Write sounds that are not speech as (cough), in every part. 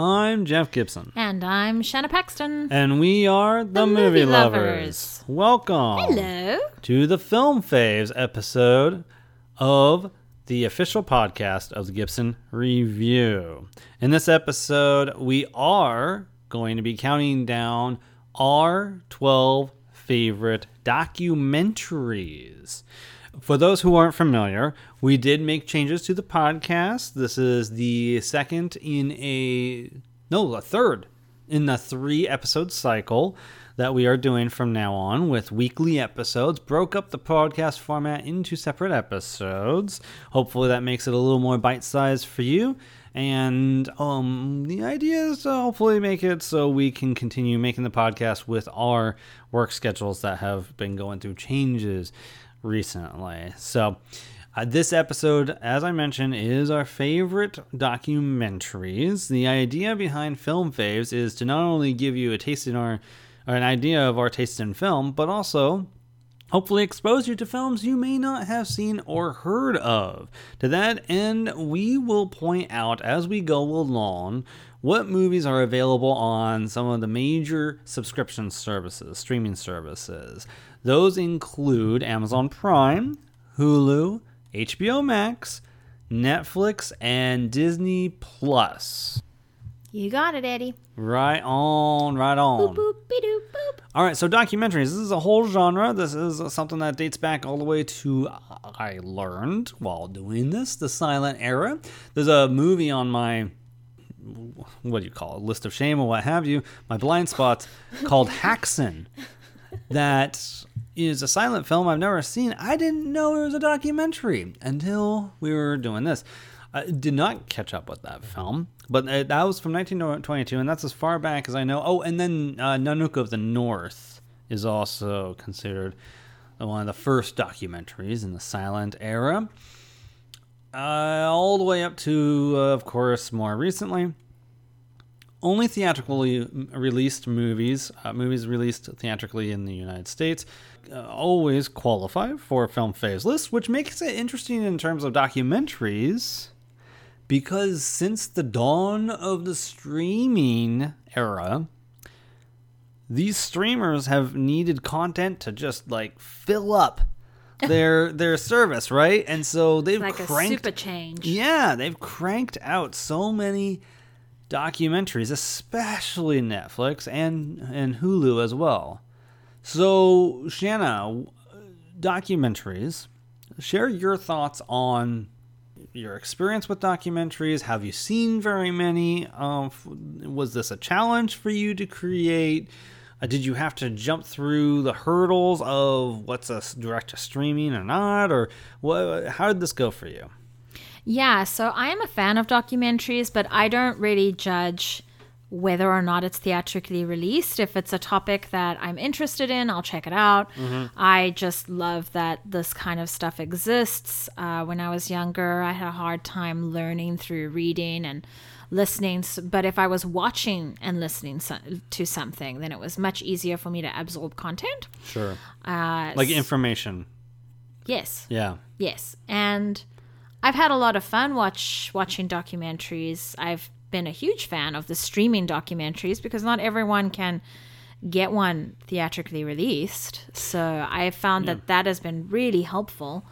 I'm Jeff Gibson. And I'm Shanna Paxton. And we are the, The Movie, Movie Lovers. Lovers. Welcome Hello. to the Film Faves episode of the official podcast of the Gibson Review. In this episode, we are going to be counting down our 12 favorite documentaries. For those who aren't familiar, we did make changes to the podcast. This is the second in a no, a third in the three episode cycle that we are doing from now on with weekly episodes. Broke up the podcast format into separate episodes. Hopefully, that makes it a little more bite sized for you. And um, the idea is to hopefully make it so we can continue making the podcast with our work schedules that have been going through changes recently. So, uh, this episode, as I mentioned, is our favorite documentaries. The idea behind Film Faves is to not only give you a taste in our, or an idea of our taste in film, but also hopefully expose you to films you may not have seen or heard of. To that end, we will point out as we go along what movies are available on some of the major subscription services, streaming services. Those include Amazon Prime, Hulu, HBO Max, Netflix, and Disney Plus. You got it, Eddie. Right on, right on. Boop, boop, be-doop, boop. All right, so documentaries. This is a whole genre. This is something that dates back all the way to I learned while doing this, the silent era. There's a movie on my what do you call it, list of shame or what have you, my blind spots called Häxan. That is a silent film I've never seen. I didn't know it was a documentary until we were doing this. I did not catch up with that film, but that was from 1922, and that's as far back as I know. Oh, and then uh, Nanook of the North is also considered one of the first documentaries in the silent era. Uh, all the way up to, uh, of course, more recently, only theatrically released movies, uh, movies released theatrically in the United States, Uh, always qualify for Film Faves list, which makes it interesting in terms of documentaries because since the dawn of the streaming era, these streamers have needed content to just like fill up (laughs) their their service, right? And so they've Like a cranked super change. yeah, they've cranked out so many documentaries, especially Netflix and and Hulu as well. So, Shanna, documentaries. Share your thoughts on your experience with documentaries. Have you seen very many? Um, was this a challenge for you to create? Uh, did you have to jump through the hurdles of what's a direct to streaming or not, or what? How did this go for you? Yeah, so I am a fan of documentaries, but I don't really judge whether or not it's theatrically released. If it's a topic that I'm interested in, I'll check it out. I just love that this kind of stuff exists. Uh, when I was younger, I had a hard time learning through reading and listening. But if I was watching and listening so- to something, then it was much easier for me to absorb content. Sure. Uh, Like information. yes. Yeah. Yes, and I've had a lot of fun watch watching documentaries. I've been a huge fan of the streaming documentaries because not everyone can get one theatrically released. So I found that that has been really helpful.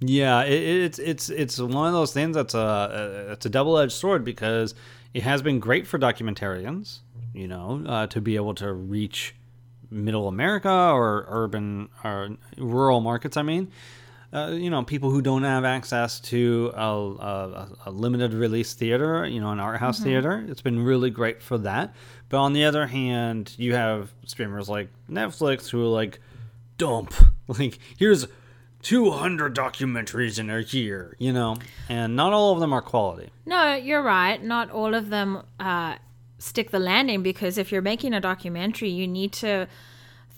Yeah, it, it's it's it's one of those things that's a, a it's a double edged sword because it has been great for documentarians, you know, uh, to be able to reach middle America or urban or rural markets. I mean, uh, you know, people who don't have access to a, a, a limited release theater, you know, an art house theater. It's been really great for that. But on the other hand, you have streamers like Netflix who are like, dump, (laughs) like, here's 200 documentaries in a year, you know, and not all of them are quality. No, you're right. Not all of them uh, stick the landing because if you're making a documentary, you need to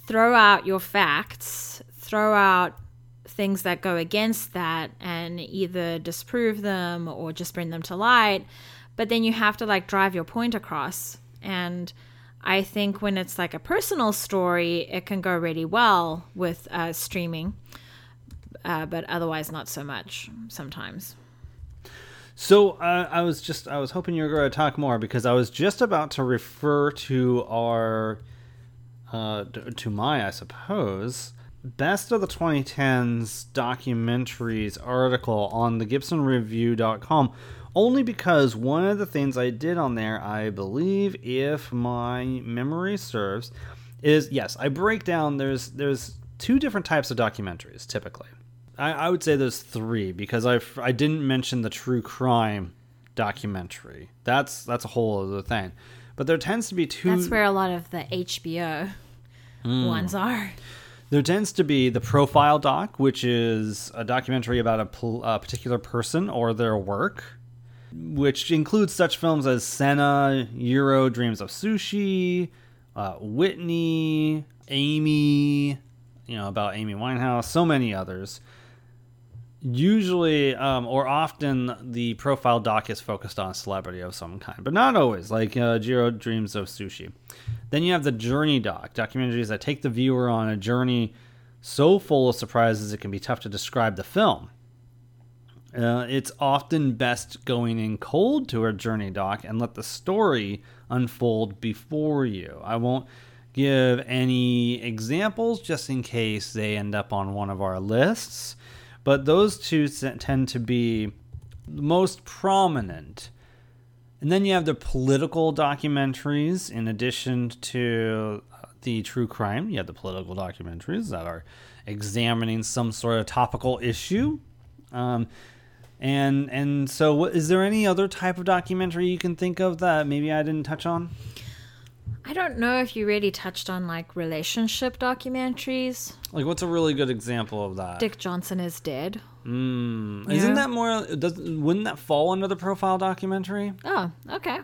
throw out your facts, throw out things that go against that, and either disprove them or just bring them to light. But then you have to like drive your point across. And I think when it's like a personal story, it can go really well with uh, streaming, uh, but otherwise not so much sometimes. So uh, I was just I was hoping you were going to talk more because I was just about to refer to our uh, to my I suppose best of the 2010s documentaries article on the GibsonReview.com only because one of the things I did on there I believe if my memory serves is yes I break down there's there's two different types of documentaries typically I, I would say there's three because I I didn't mention the true crime documentary. That's that's a whole other thing. But there tends to be two. That's where a lot of the HBO Hmm. ones are. There tends to be the profile doc, which is a documentary about a, a particular person or their work, which includes such films as Senna, Jiro, Dreams of Sushi, uh, Whitney, Amy, you know, about Amy Winehouse, so many others. Usually, um, or often, the profile doc is focused on a celebrity of some kind, but not always, like uh, Dreams of Sushi. Then you have the journey doc, documentaries that take the viewer on a journey so full of surprises it can be tough to describe the film. Uh, it's often best going in cold to a journey doc and let the story unfold before you. I won't give any examples just in case they end up on one of our lists, but those two tend to be most prominent. And then you have the political documentaries, in addition to uh, the true crime. You have the political documentaries that are examining some sort of topical issue. Um, and and so, what, is there any other type of documentary you can think of that maybe I didn't touch on? I don't know if you really touched on like relationship documentaries. Like, what's a really good example of that? Dick Johnson is dead. Mm, Isn't that more? Does wouldn't that fall under the profile documentary? Oh, okay.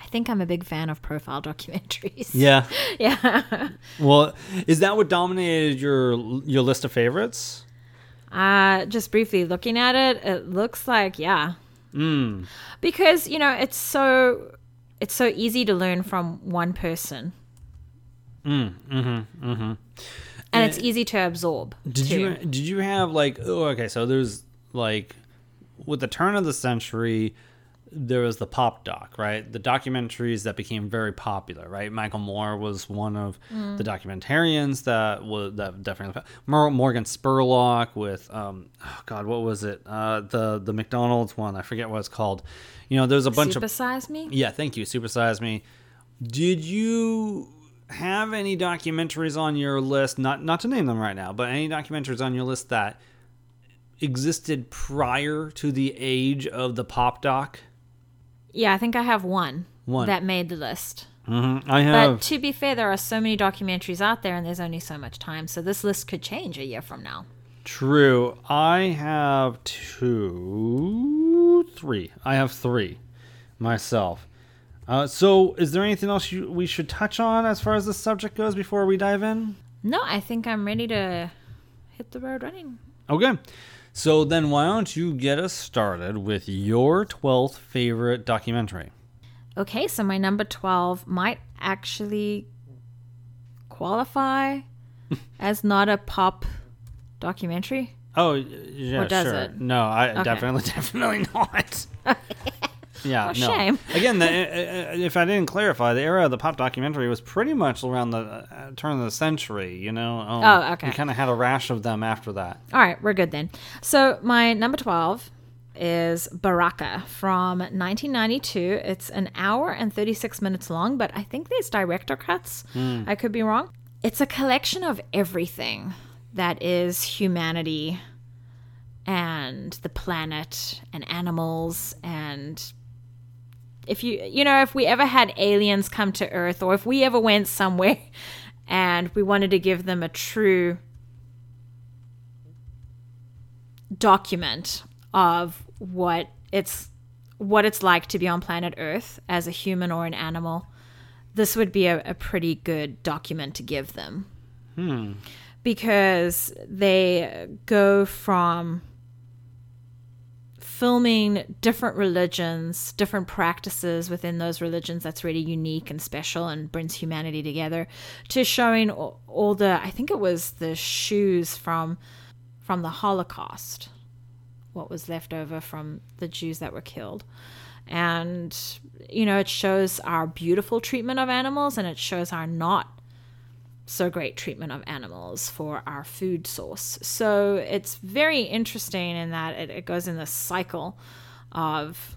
I think I'm a big fan of profile (laughs) documentaries. Yeah. (laughs) Yeah. Well, is that what dominated your your list of favorites? Uh, just briefly looking at it, it looks like yeah. Mm. Because, you know, it's so it's so easy to learn from one person. Mm. Mm-hmm. Mm-hmm. And it's easy to absorb. Did too. you did you have like oh okay so there's like with the turn of the century there was the pop doc right the documentaries that became very popular right Michael Moore was one of Mm. the documentarians that was that definitely Morgan Spurlock with um oh god what was it uh the the McDonald's one I forget what it's called you know there's a bunch of Supersize me? yeah, thank you. Supersize me. Did you have any documentaries on your list? Not not to name them right now, but any documentaries on your list that existed prior to the age of the pop doc? Yeah, I think I have one, One. that made the list. Mm-hmm. I But to be fair, there are so many documentaries out there and there's only so much time. So this list could change a year from now. True. I have two, three. I have three myself. Uh, so, is there anything else you, we should touch on as far as the subject goes before we dive in? No, I think I'm ready to hit the road running. Okay. So then why don't you get us started with your 12th favorite documentary? Okay, so my number 12 might actually qualify (laughs) as not a pop documentary. Oh, yeah, Or does sure. it? No, I Okay. definitely (laughs) definitely not. Yeah, What a no. shame. (laughs) Again, the, uh, uh, if I didn't clarify, the era of the pop documentary was pretty much around the uh, turn of the century, you know. Um, Oh, okay. We kind of had a rash of them after that. All right, we're good then. So my number 12 is Baraka from 1992. It's an hour and 36 minutes long, but I think there's director cuts. I could be wrong. It's a collection of everything that is humanity and the planet and animals and if you you know if we ever had aliens come to earth or if we ever went somewhere (laughs) and we wanted to give them a true document of what it's what it's like to be on planet Earth as a human or an animal, this would be a, a pretty good document to give them. Hmm. Because they go from filming different religions, different practices within those religions that's really unique and special and brings humanity together, to showing all, all the I think it was the shoes from from the Holocaust what was left over from the Jews that were killed. And, you know, it shows our beautiful treatment of animals and it shows our not so great treatment of animals for our food source. So it's very interesting in that it, it goes in this cycle of,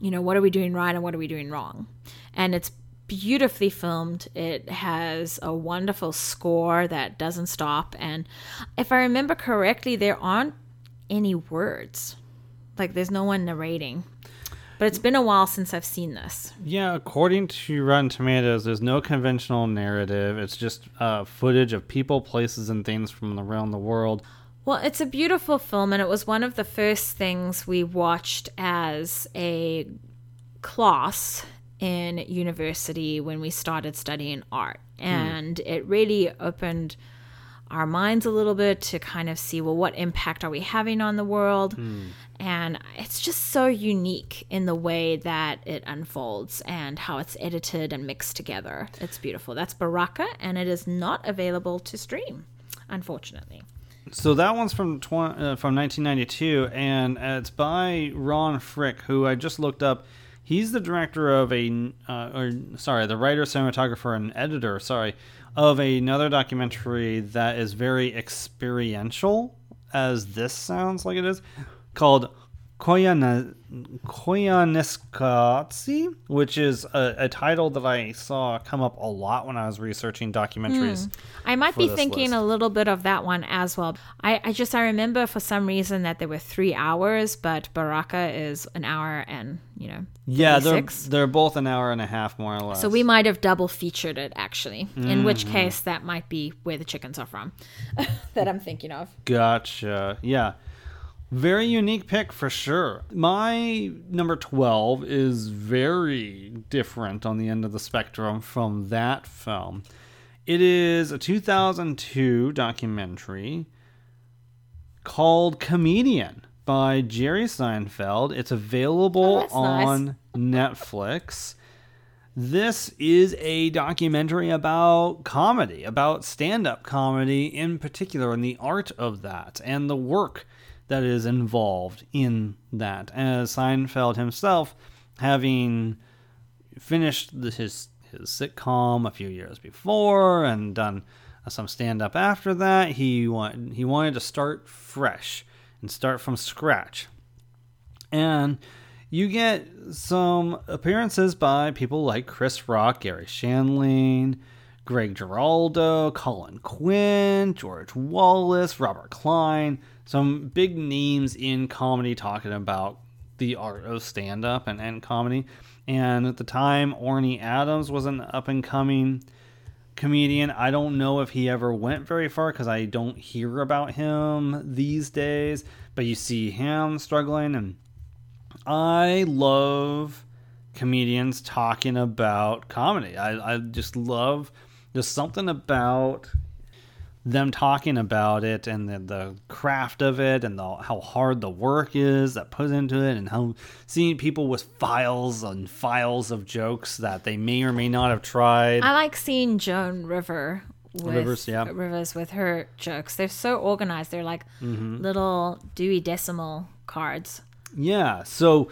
you know, what are we doing right and what are we doing wrong? And it's beautifully filmed. It has a wonderful score that doesn't stop. And if I remember correctly, there aren't any words. Like there's no one narrating. But it's been a while since I've seen this. Yeah, according to Rotten Tomatoes, there's no conventional narrative. It's just uh, footage of people, places, and things from around the world. Well, it's a beautiful film, and it was one of the first things we watched as a class in university when we started studying art. And it really opened our minds a little bit to kind of see well what impact are we having on the world and it's just so unique in the way that it unfolds and how it's edited and mixed together. It's beautiful. That's baraka and it is not available to stream unfortunately. So that one's from tw- uh, from 1992, and it's by Ron Fricke, who I just looked up. He's the director of a, uh, or sorry, the writer, cinematographer, and editor, sorry, of another documentary that is very experiential, as this sounds like it is, called Koyana, Koyaanisqatsi, which is a, a title that I saw come up a lot when I was researching documentaries. I might be thinking list. a little bit of that one as well. I, I just I remember for some reason that there were three hours, but Baraka is an hour and you know Yeah, they're they're both an hour and a half more or less. So we might have double featured it actually. In which Mm-hmm. case that might be where the chickens are from (laughs) that I'm thinking of. Gotcha. Yeah. Very unique pick for sure. My number 12 is very different on the end of the spectrum from that film. It is a 2002 documentary called Comedian by Jerry Seinfeld. It's available Oh, that's nice. on Netflix. This is a documentary about comedy, about stand up comedy in particular, and the art of that, and the work that is involved in that. As Seinfeld himself, having finished the, his his sitcom a few years before and done uh, some stand up after that, he want, he wanted to start fresh and start from scratch. And you get some appearances by people like Chris Rock, Garry Shandling, Greg Giraldo, Colin Quinn, George Wallace, Robert Klein, some big names in comedy talking about the art of stand up and, and comedy. And at the time, Orny Adams was an up and coming comedian. I don't know if he ever went very far because I don't hear about him these days, but you see him struggling and I love comedians talking about comedy. I, I just love there's something about them talking about it and the, the craft of it and the, how hard the work is that put into it and how seeing people with files and files of jokes that they may or may not have tried. I like seeing Joan River with Rivers, yeah. Rivers with her jokes. They're so organized. They're like Mm-hmm. little Dewey Decimal cards. Yeah, so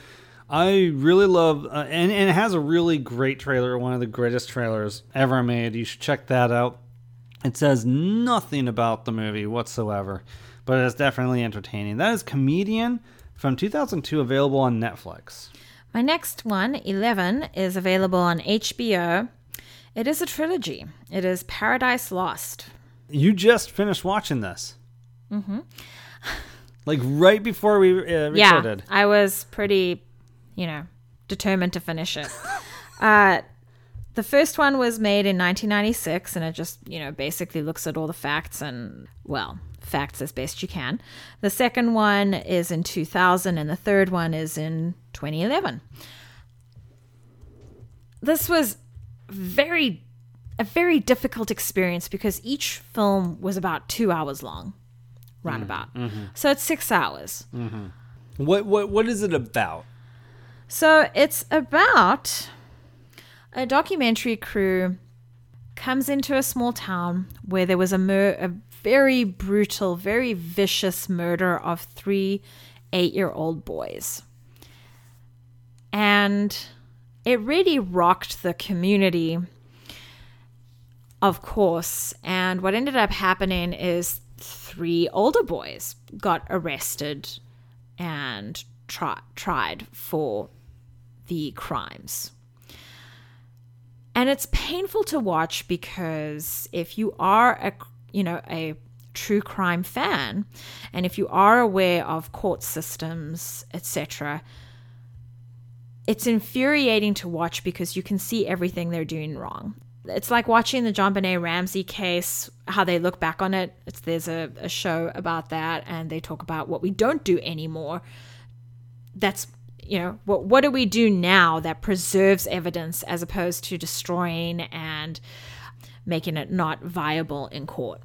I really love, uh, and, and it has a really great trailer, one of the greatest trailers ever made. You should check that out. It says nothing about the movie whatsoever, but it's definitely entertaining. That is Comedian from 2002, available on Netflix. My next one, 11, is available on HBO. It is a trilogy. It is Paradise Lost. You just finished watching this. Mm-hmm. (laughs) Like right before we uh, Yeah. I was pretty, you know, determined to finish it. (laughs) uh, the first one was made in 1996, and it just, you know, basically looks at all the facts and, well, facts as best you can. The second one is in 2000, and the third one is in 2011. This was very, a very difficult experience because each film was about two hours long, roundabout. Mm-hmm. Mm-hmm. So it's six hours. Mm-hmm. What what what is it about? So it's about a documentary crew comes into a small town where there was a, mur- a very brutal, very vicious murder of three eight year old boys. And it really rocked the community, of course. And what ended up happening is three older boys got arrested and tri- tried for the crimes. And it's painful to watch because if you are a you know a true crime fan and if you are aware of court systems, etc., it's infuriating to watch because you can see everything they're doing wrong. It's like watching the John JonBenét Ramsey case, how they look back on it. It's, there's a, a show about that, and they talk about what we don't do anymore. That's you know what what do we do now that preserves evidence as opposed to destroying and making it not viable in court?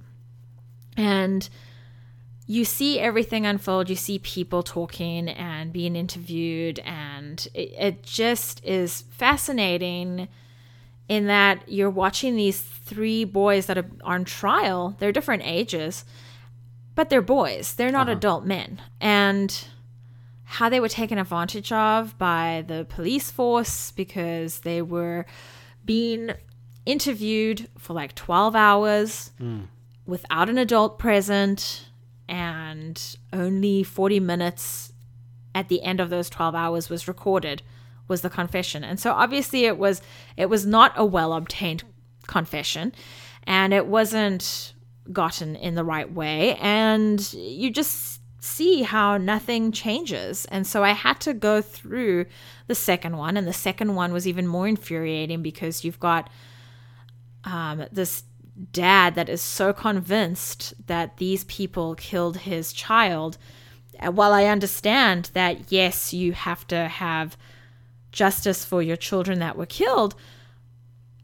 And you see everything unfold. You see people talking and being interviewed and it, it just is fascinating in that you're watching these three boys that are on trial. They're different ages but they're boys. They're not uh-huh. adult men. And how they were taken advantage of by the police force because they were being interviewed for like 12 hours hmm. without an adult present and only 40 minutes at the end of those 12 hours was recorded was the confession. And so obviously it was it was not a well obtained confession and it wasn't gotten in the right way. And you just see how nothing changes. And so I had to go through the second one, and the second one was even more infuriating because you've got um, this dad that is so convinced that these people killed his child. Uh, While I understand that, yes, you have to have justice for your children that were killed,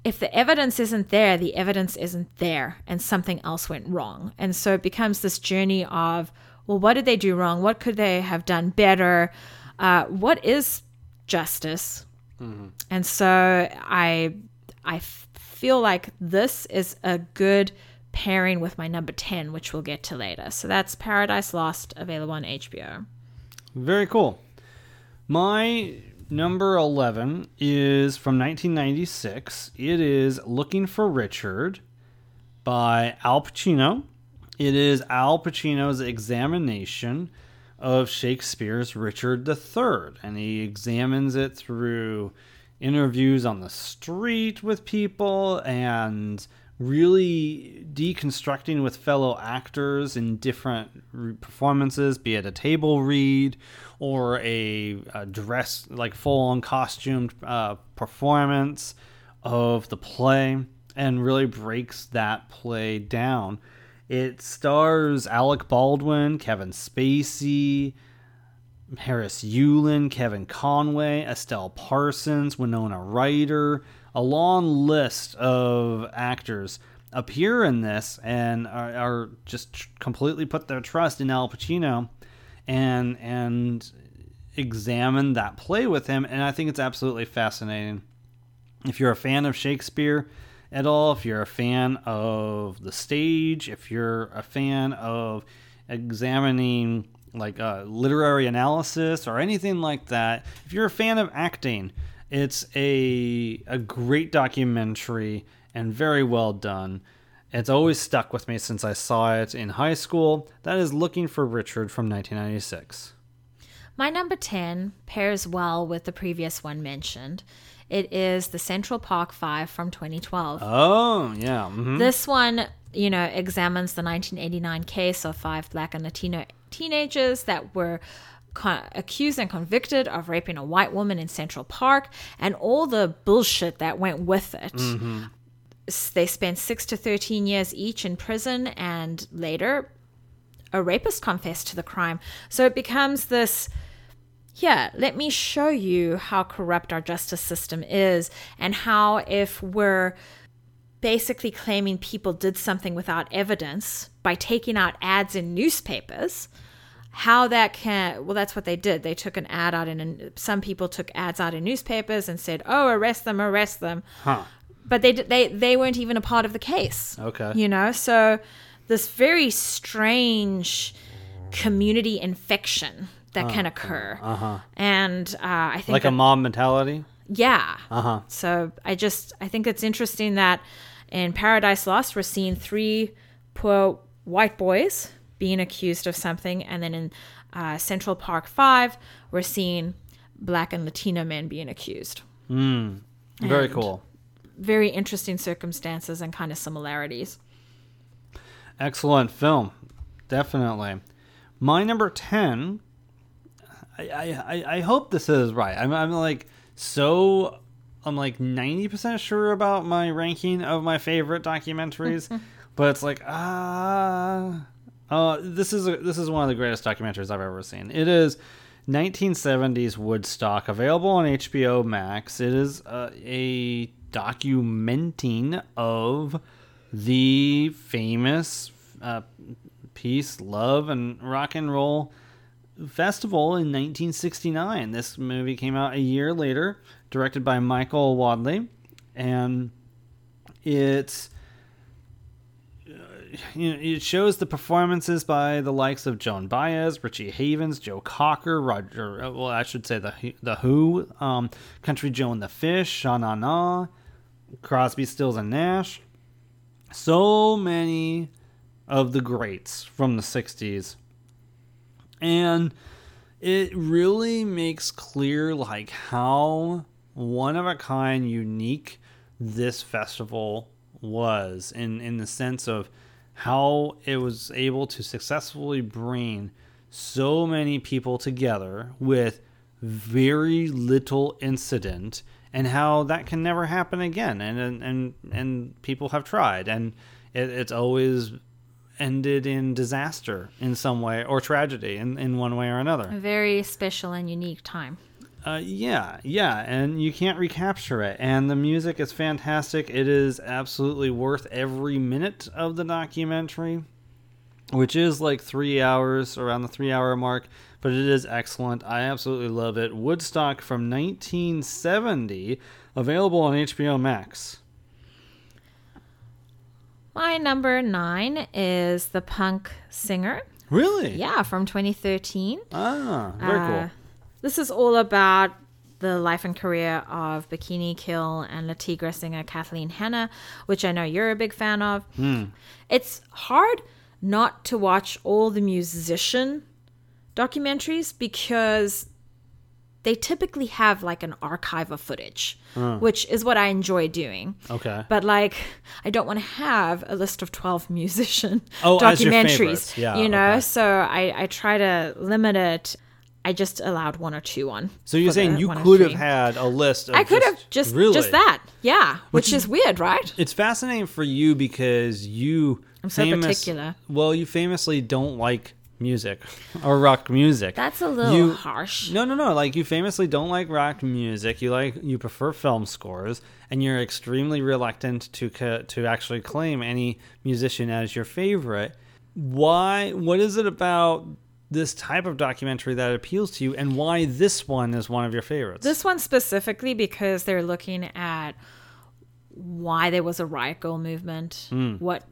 if the evidence isn't there, the evidence isn't there, and something else went wrong. And so it becomes this journey of, well, what did they do wrong? What could they have done better? Uh, what is justice? And so I, I feel like this is a good pairing with my number 10, which we'll get to later. So that's Paradise Lost, available on HBO. Very cool. My number 11 is from 1996. It is Looking for Richard by Al Pacino. It is Al Pacino's examination of Shakespeare's Richard III, and he examines it through interviews on the street with people and really deconstructing with fellow actors in different performances, be it a table read or a, a dress, like full on costumed uh, performance of the play, and really breaks that play down. It stars Alec Baldwin, Kevin Spacey, Harris Yulin, Kevin Conway, Estelle Parsons, Winona Ryder, a long list of actors appear in this and are, are just completely put their trust in Al Pacino and and examine that play with him and I think it's absolutely fascinating. If you're a fan of Shakespeare at all, if you're a fan of the stage, if you're a fan of examining like uh, literary analysis or anything like that, if you're a fan of acting, it's a a great documentary and very well done. It's always stuck with me since I saw it in high school. That is Looking for Richard from 1996. My number 10 pairs well with the previous one mentioned. It is the Central Park 5 from 2012. Oh, yeah. mhm. This one, you know, examines the 1989 case of five black and Latino teenagers that were accused and convicted of raping a white woman in Central Park and all the bullshit that went with it. S- They spent six to 13 years each in prison, and later, a rapist confessed to the crime. So it becomes this yeah, let me show you how corrupt our justice system is and how if we're basically claiming people did something without evidence by taking out ads in newspapers how that can well that's what they did they took an ad out in some people took ads out in newspapers and said oh arrest them arrest them Huh. but they they they weren't even a part of the case Okay. you know so this very strange community infection that can occur. And uh, I think Like a that- mob mentality. yeah. Uh huh. So I just I think it's interesting that in Paradise Lost we're seeing three poor white boys being accused of something, and then in uh, Central Park Five we're seeing black and Latino men being accused. Very And- cool. Very interesting circumstances and kind of similarities. Excellent film. Definitely. My number 10, I, I, I- hope this is right. I'm, I'm like so, I'm like 90% sure about my ranking of my favorite documentaries, (laughs) but it's like, ah, uh, this is a, this is one of the greatest documentaries I've ever seen. It is 1970s Woodstock, available on HBO Max. It is uh, a documenting of the famous uh, peace, love, and rock and roll festival in 1969. This movie came out a year later, directed by Michael Wadleigh, and it's uh, you know, it shows the performances by the likes of Joan Baez, Richie Havens, Joe Cocker, Roger. uh, Well, I should say the the Who, um, Country Joe and the Fish, Sha Na Na, Crosby, Stills and Nash. So many of the greats from the '60s, and it really makes clear like how one of a kind unique this festival was in in the sense of how it was able to successfully bring so many people together with very little incident and how that can never happen again. And and and, and people have tried. And it, it's always ended in disaster in some way or tragedy in, in one way or another A very special and unique time. uh, yeah, yeah, and you can't recapture it. And the music is fantastic. It is absolutely worth every minute of the documentary, which is like three hours, around the three hour mark, but it is excellent. I absolutely love it. Woodstock from 1970, available on HBO Max. My number nine is the punk singer. Really? Yeah, from 2013. Ah, very Uh, cool. This is all about the life and career of Bikini Kill and Le Tigre singer Kathleen Hanna, which I know you're a big fan of. It's hard not to watch all the musician documentaries because they typically have like an archive of footage, mm. which is what I enjoy doing. Okay. But like, I don't want to have a list of twelve (laughs) musician Oh, as your documentaries. Yeah, you know, okay. so I I try to limit it. I just allowed one or two on. So you're saying the you could have had a list of I could have just really just that, yeah, which, is, weird, right? It's fascinating for you because you I'm so particular. Well, you famously don't like music or rock music. That's a little You- harsh. No, no, no. Like you famously don't like rock music. You like you prefer film scores, and you're extremely reluctant to to actually claim any musician as your favorite. Why? What is it about this type of documentary that appeals to you, and why this one is one of your favorites? This one specifically because they're looking at why there was a riot girl movement, hmm. what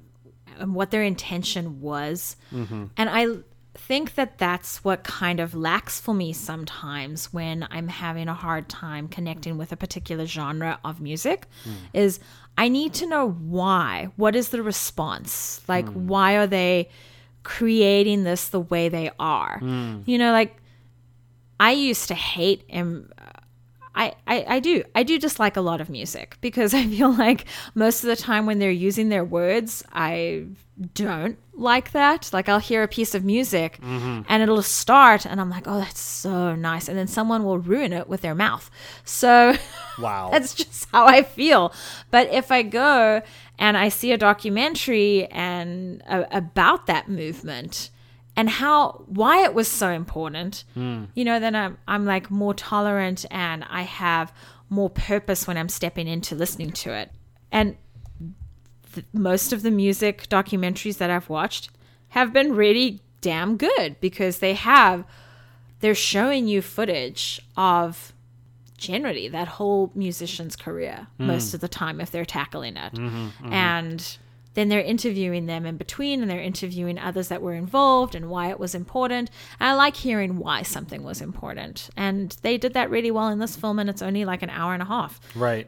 and what their intention was, mm-hmm. and I think that that's what kind of lacks for me sometimes when I'm having a hard time connecting with a particular genre of music hmm. is I need to know why. What is the response? Like hmm. why are they creating this the way they are? Hmm. You know, like I used to hate and I, I, I do. I do dislike a lot of music because (laughs) I feel like most of the time when they're using their words, I don't like that. Like I'll hear a piece of music and it'll start and I'm like, oh, that's so nice. And then someone will ruin it with their mouth. So (laughs) wow. that's just how I feel. But if I go and I see a documentary and uh, about that movement and how why it was so important, hmm. you know, then I'm I'm like more tolerant and I have more purpose when I'm stepping into listening to it. And th- most of the music documentaries that I've watched have been really damn good because they have they're showing you footage of generally that whole musician's career hmm. most of the time if they're tackling it. Mm-hmm, mm-hmm. And then they're interviewing them in between and they're interviewing others that were involved and why it was important. I like hearing why something was important. And they did that really well in this film, and it's only like an hour and a half. Right.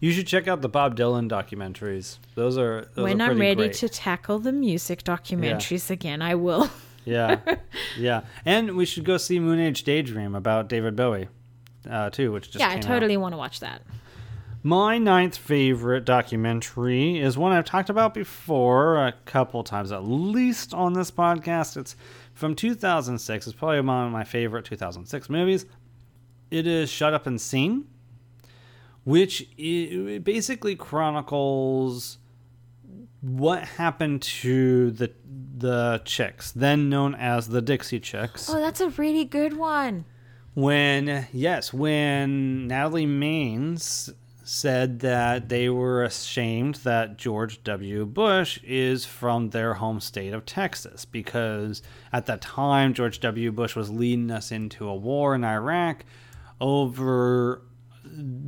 You should check out the Bob Dylan documentaries. Those are those when are I'm ready great. to tackle the music documentaries again, I will. (laughs) yeah, yeah, and we should go see Moon Age Daydream about David Bowie, uh, too, which just yeah, I came out. totally want to watch that. My ninth favorite documentary is one I've talked about before a couple times, at least on this podcast. It's from 2006. It's probably one of my favorite 2006 movies. It is Shut Up and Sing, which basically chronicles what happened to the the chicks, then known as the Dixie Chicks Oh, that's a really good one. when yes when natalie maines said that they were ashamed that george w. Bush is from their home state of texas because at that time george w. Bush was leading us into a war in iraq over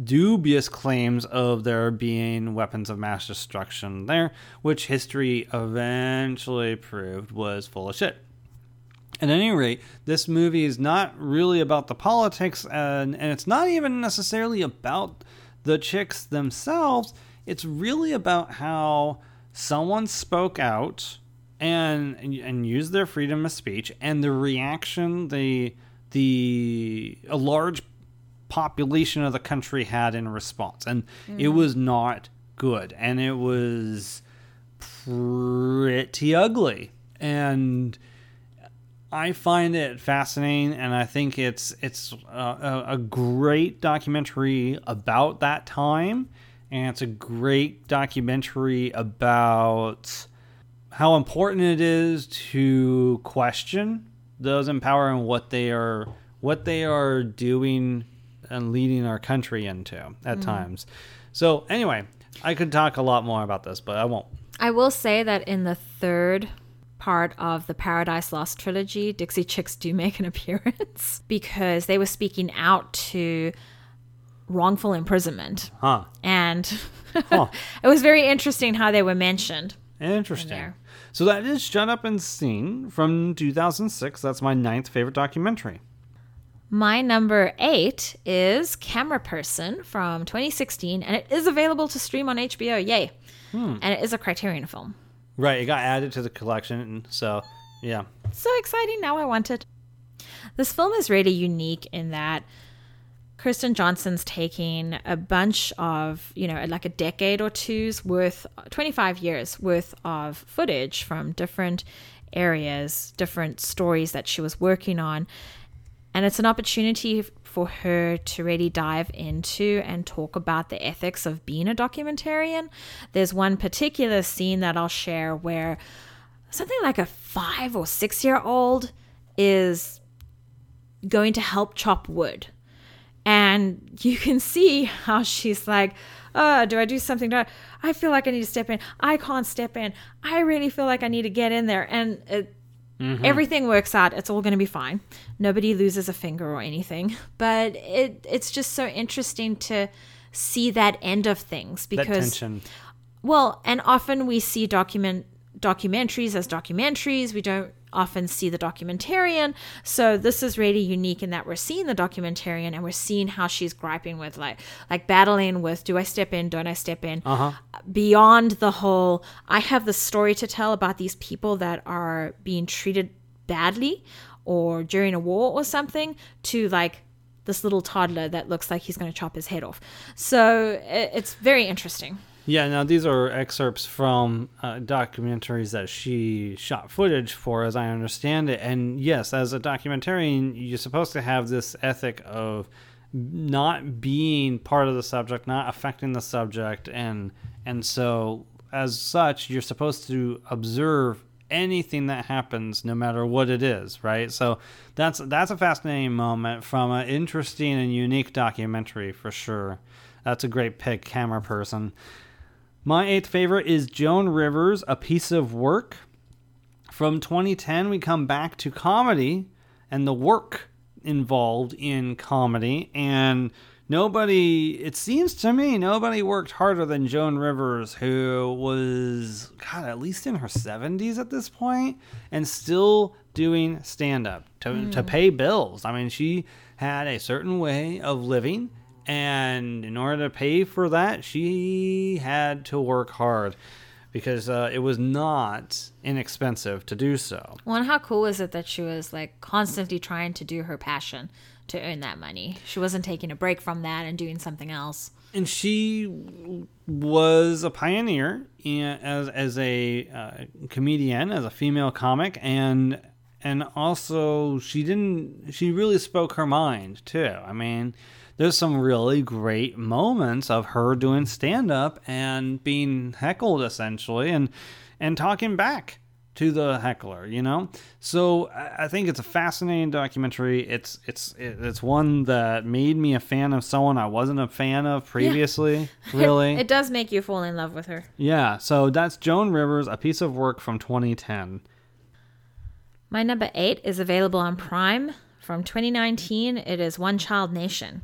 dubious claims of there being weapons of mass destruction there which history eventually proved was full of shit. At any rate, this movie is not really about the politics, and, and it's not even necessarily about the chicks themselves. It's really about how someone spoke out and and used their freedom of speech, and the reaction the the a large population of the country had in response, and it mm. was not good, and it was pretty ugly, and. I find it fascinating, and I think it's it's a, a, great documentary about that time, and it's a great documentary about how important it is to question those in power and what they are what they are doing and leading our country into at mm-hmm. times. So anyway, I could talk a lot more about this, but I won't. I will say that in the third part of the Paradise Lost trilogy, Dixie Chicks do make an (laughs) appearance (laughs) because they were speaking out to wrongful imprisonment. Huh. And (laughs) Huh. it was very interesting how they were mentioned. Interesting. there. So that is Shut Up and Sing from 2006. That's my ninth favorite documentary. My number eight is Cameraperson from 2016, and it is available to stream on HBO. Yay! Hmm. And it is a Criterion film. Right, it got added to the collection, and so yeah. So exciting. Now I want it. This film is really unique in that Kirsten Johnson's taking a bunch of, you know, like a decade or two's worth, 25 years worth of footage from different areas, different stories that she was working on. And it's an opportunity for her to really dive into and talk about the ethics of being a documentarian. There's one particular scene that I'll share where something like a five or six year old is going to help chop wood. And you can see how she's like, oh, do I do something? Do I, I feel like I need to step in. I can't step in. I really feel like I need to get in there. And it, Mm-hmm. everything works out. It's all going to be fine. Nobody loses a finger or anything. (laughs) But it, it's just so interesting to see that end of things because well, and often we see document documentaries as documentaries. We don't often see the documentarian. So this is really unique in that we're seeing the documentarian and we're seeing how she's griping with like like battling with do I step in, don't I step in? Uh-huh. Beyond the whole I have the story to tell about these people that are being treated badly or during a war or something to like this little toddler that looks like he's going to chop his head off. So it's very interesting. Yeah, now these are excerpts from uh, documentaries that she shot footage for, as I understand it. And yes, as a documentarian, you're supposed to have this ethic of not being part of the subject, not affecting the subject, and and so as such, you're supposed to observe anything that happens, no matter what it is, right? So that's that's a fascinating moment from an interesting and unique documentary for sure. That's a great pick, Cameraperson. My eighth favorite is Joan Rivers, A Piece of Work. From 2010, we come back to comedy and the work involved in comedy. And nobody, it seems to me, nobody worked harder than Joan Rivers, who was, God, at least in her 70s at this point, and still doing stand up to, to mm. pay bills. I mean, she had a certain way of living, and in order to pay for that, she had to work hard because uh, it was not inexpensive to do so. Well, and how cool is it that she was like constantly trying to do her passion to earn that money? She wasn't taking a break from that and doing something else. and she was a pioneer in, as as a uh, comedian, as a female comic, and and also she didn't she really spoke her mind too. I mean, there's some really great moments of her doing stand up and being heckled essentially, and and talking back to the heckler, you know. So I think it's a fascinating documentary. It's it's it's one that made me a fan of someone I wasn't a fan of previously. (laughs) Really, It does make you fall in love with her. yeah. So that's Joan Rivers, a piece of work from 2010. My number eight is available on Prime. From 2019, it is One Child Nation.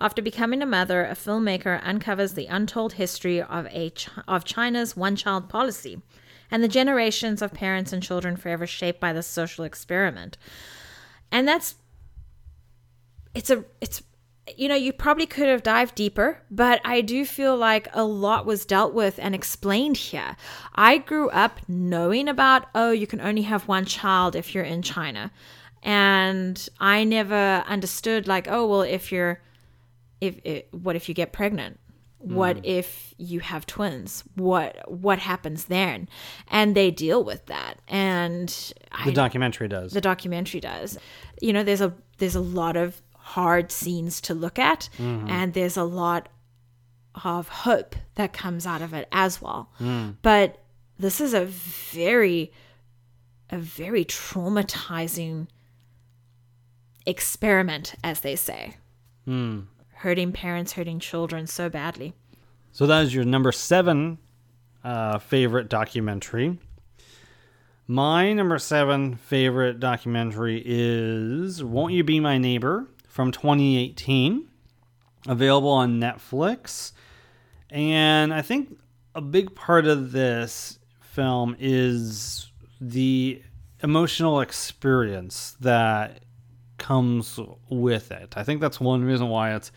After becoming a mother, a filmmaker uncovers the untold history of, a Ch- of China's one child policy and the generations of parents and children forever shaped by this social experiment. And that's it's a it's you know you probably could have dived deeper but i do feel like a lot was dealt with and explained here i grew up knowing about oh you can only have one child if you're in china and i never understood like oh well if you're if it, what if you get pregnant what mm. if you have twins what what happens then and they deal with that and The I, documentary does. the documentary does. You know, there's a there's a lot of hard scenes to look at, mm-hmm. and there's a lot of hope that comes out of it as well. Mm. But this is a very a very traumatizing experiment, as they say. Hmm. Hurting parents, hurting children so badly. So that is your number seven uh, favorite documentary. My number seven favorite documentary is Won't You Be My Neighbor from 2018, available on Netflix. And I think a big part of this film is the emotional experience that comes with it. I think that's one reason why it's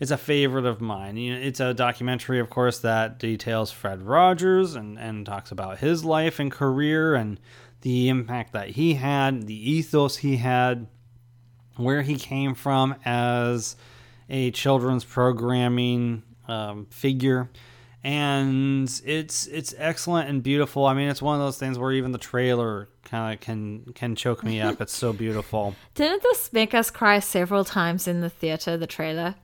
it's a favorite of mine. You know, it's a documentary, of course, that details Fred Rogers and, and talks about his life and career and the impact that he had, the ethos he had, where he came from as a children's programming um, figure. And it's it's excellent and beautiful. I mean, it's one of those things where even the trailer kind of can can choke me up. It's so beautiful. (laughs) Didn't this make us cry several times in the theater, the trailer?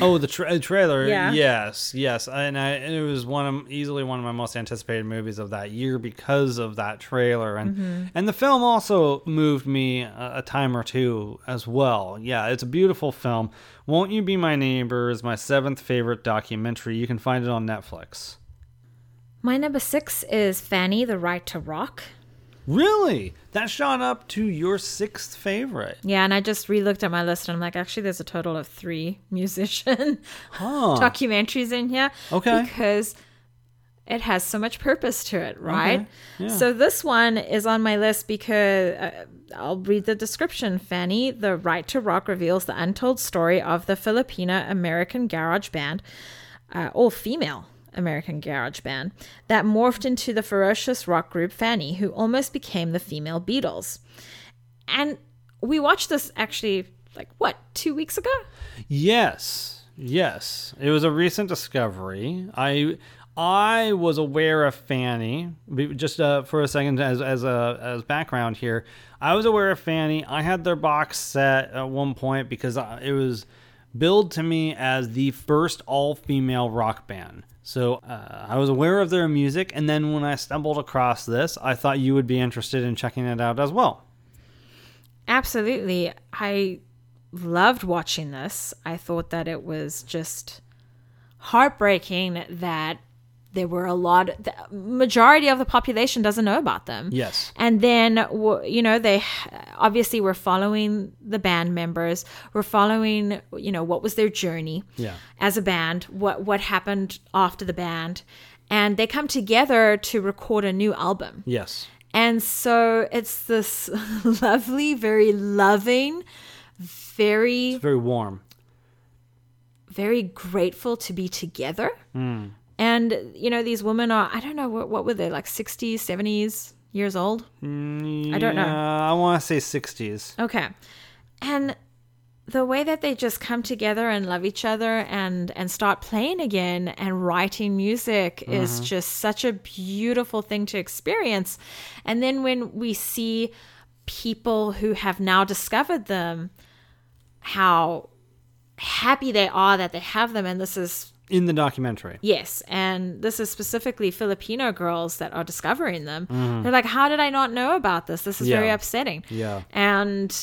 Oh, the tra- trailer. Yeah. Yes, yes, and, I, and it was one of easily one of my most anticipated movies of that year because of that trailer, and mm-hmm. and the film also moved me a, a time or two as well. Yeah, it's a beautiful film. Won't you be my neighbor is my seventh favorite documentary. You can find it on Netflix. My number six is Fanny, the Right to Rock. Really, that shot up to your sixth favorite. Yeah, and I just re-looked at my list and I'm like, actually, there's a total of three (laughs) musician Huh. documentaries in here. Okay. Because it has so much purpose to it, right? yeah. So this one is on my list because uh, I'll read the description. Fanny, the Right to Rock reveals the untold story of the Filipina American garage band, uh, all female American garage band, that morphed into the ferocious rock group Fanny, who almost became the female Beatles. And we watched this actually, like, what, two weeks ago? Yes, yes. It was a recent discovery. I I was aware of Fanny. Just uh, for a second, as as a as background here, I was aware of Fanny. I had their box set at one point because it was billed to me as the first all female rock band. So uh, I was aware of their music, and then when I stumbled across this, I thought you would be interested in checking it out as well. Absolutely. I loved watching this. I thought that it was just heartbreaking that there were a lot the majority of the population doesn't know about them Yes. and then you know they obviously were following the band members were following you know what was their journey Yeah. as a band what what happened after the band and they come together to record a new album Yes. and so it's this (laughs) lovely very loving very Very warm. very grateful to be together. Hmm. And, you know, these women are, I don't know, what, what were they, like 60s, 70s years old? Mm, I don't know. I want to say 60s. Okay. And the way that they just come together and love each other and and start playing again and writing music is mm-hmm. just such a beautiful thing to experience. And then when we see people who have now discovered them how happy they are that they have them and this is In the documentary. Yes, and this is specifically Filipino girls that are discovering them. They're like, "How did I not know about this? This is very upsetting." Yeah. And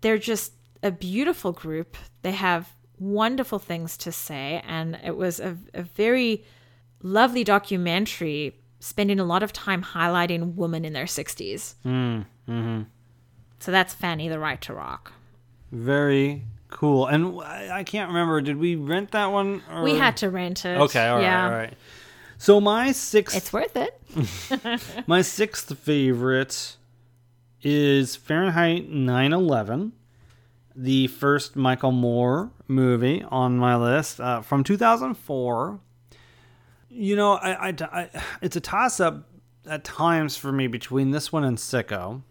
they're just a beautiful group. They have wonderful things to say, and it was a, a very lovely documentary, spending a lot of time highlighting women in their 60s. Mm, mm-hmm. So that's Fanny, the Right to Rock. Very cool. And I can't remember. Did we rent that one? Or? We had to rent it. Okay. All right. yeah. All right. So my sixth, It's worth it. (laughs) my sixth favorite is Fahrenheit 9/11, the first Michael Moore movie on my list uh, from 2004. You know, I, I, I it's a toss up at times for me between this one and Sicko.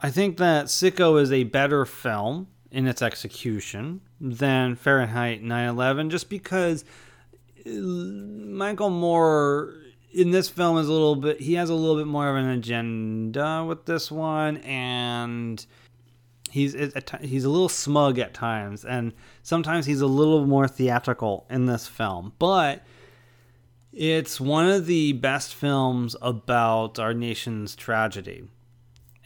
I think that Sicko is a better film in its execution than Fahrenheit 9/11 just because uh, Michael Moore in this film is a little bit he has a little bit more of an agenda with this one and he's he's a little smug at times and sometimes he's a little more theatrical in this film. But it's one of the best films about our nation's tragedy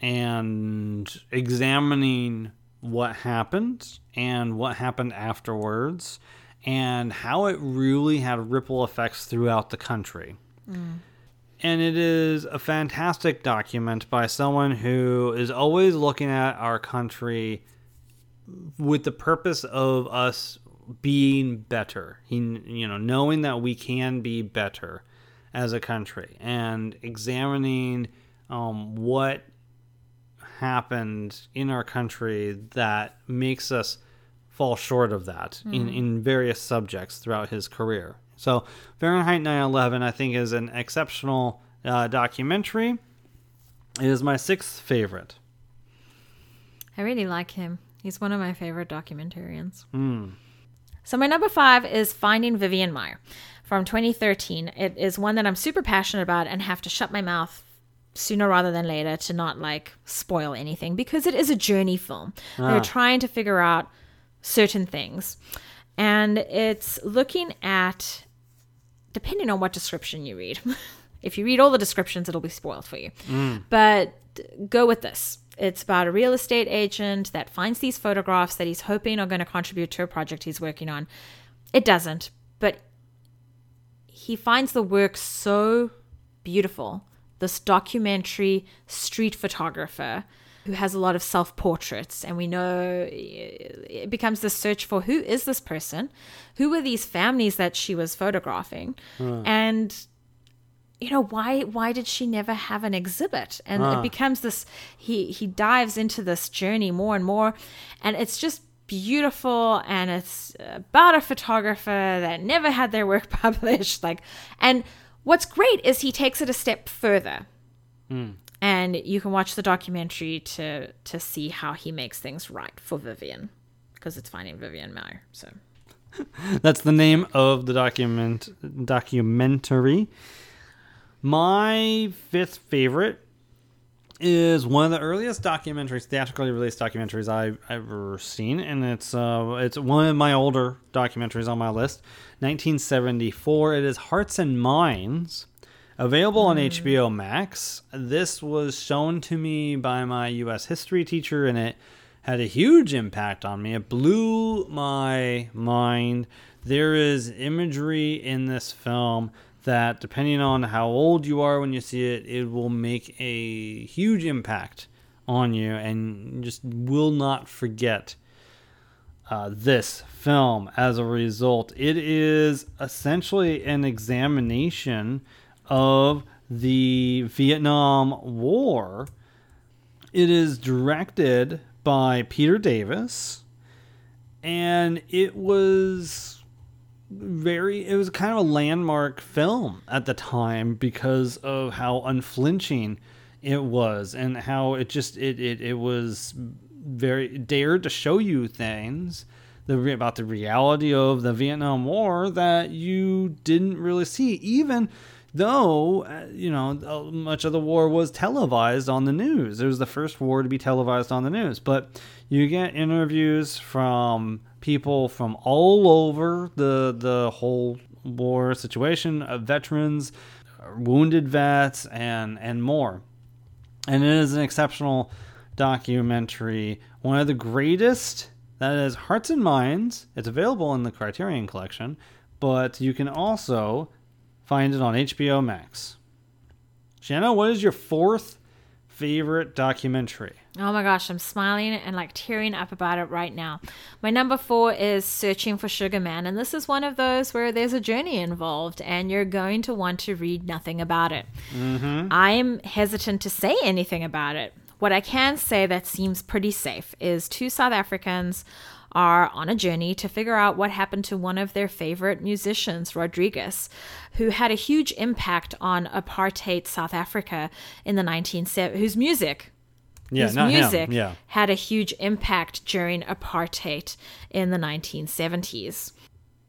and examining what happened and what happened afterwards and how it really had ripple effects throughout the country. And it is a fantastic document by someone who is always looking at our country with the purpose of us being better. He, you know, knowing that we can be better as a country and examining um, what happened in our country that makes us fall short of that in, in various subjects throughout his career. So, Fahrenheit 9 11, I think, is an exceptional uh, documentary. It is my sixth favorite. I really like him. He's one of my favorite documentarians. Hmm. So my number five is Finding Vivian Maier from 2013. It is one that I'm super passionate about and have to shut my mouth sooner rather than later to not like spoil anything because it is a journey film. They're ah. trying to figure out certain things. And it's looking at depending on what description you read. (laughs) if you read all the descriptions, it'll be spoiled for you. Mm. But go with this. It's about a real estate agent that finds these photographs that he's hoping are going to contribute to a project he's working on. It doesn't, but he finds the work so beautiful. This documentary street photographer who has a lot of self portraits, and we know eh, it becomes the search for who is this person? Who were these families that she was photographing? And you know why why did she never have an exhibit? And it becomes this he he dives into this journey more and more. And it's just beautiful. And it's about a photographer that never had their work (laughs) published. Like and what's great is he takes it a step further. Hmm. And you can watch the documentary to to see how he makes things right for Vivian because it's finding Vivian Maier so. (laughs) That's the name of the document documentary. My fifth favorite is one of the earliest documentaries, theatrically released documentaries I've ever seen, and it's uh, it's one of my older documentaries on my list, 1974. It is Hearts and Minds, available on HBO Max. This was shown to me by my U.S. history teacher, and it had a huge impact on me. It blew my mind. There is imagery in this film that depending on how old you are when you see it, it will make a huge impact on you and just will not forget uh, this film as a result. It is essentially an examination of the Vietnam War. It is directed by Peter Davis, and it was very it was kind of a landmark film at the time because of how unflinching it was and how it just it it, it was very dared to show you things the, about the reality of the Vietnam War that you didn't really see even though uh, you know much of the war was televised on the news. It was the first war to be televised on the news. But you get interviews from people from all over the the whole war situation uh, veterans wounded vets and and more and it is an exceptional documentary one of the greatest that is hearts and minds it's available in the criterion collection but you can also find it on HBO Max. Shanna, what is your fourth favorite documentary? Oh my gosh, I'm smiling and like tearing up about it right now. My number four is Searching for Sugar Man, and this is one of those where there's a journey involved and you're going to want to read nothing about it. Mm-hmm. I'm hesitant to say anything about it. What I can say that seems pretty safe is two South Africans are on a journey to figure out what happened to one of their favorite musicians, Rodriguez, who had a huge impact on apartheid South Africa in the 1970s, whose music yeah, his music yeah. had a huge impact during apartheid in the 1970s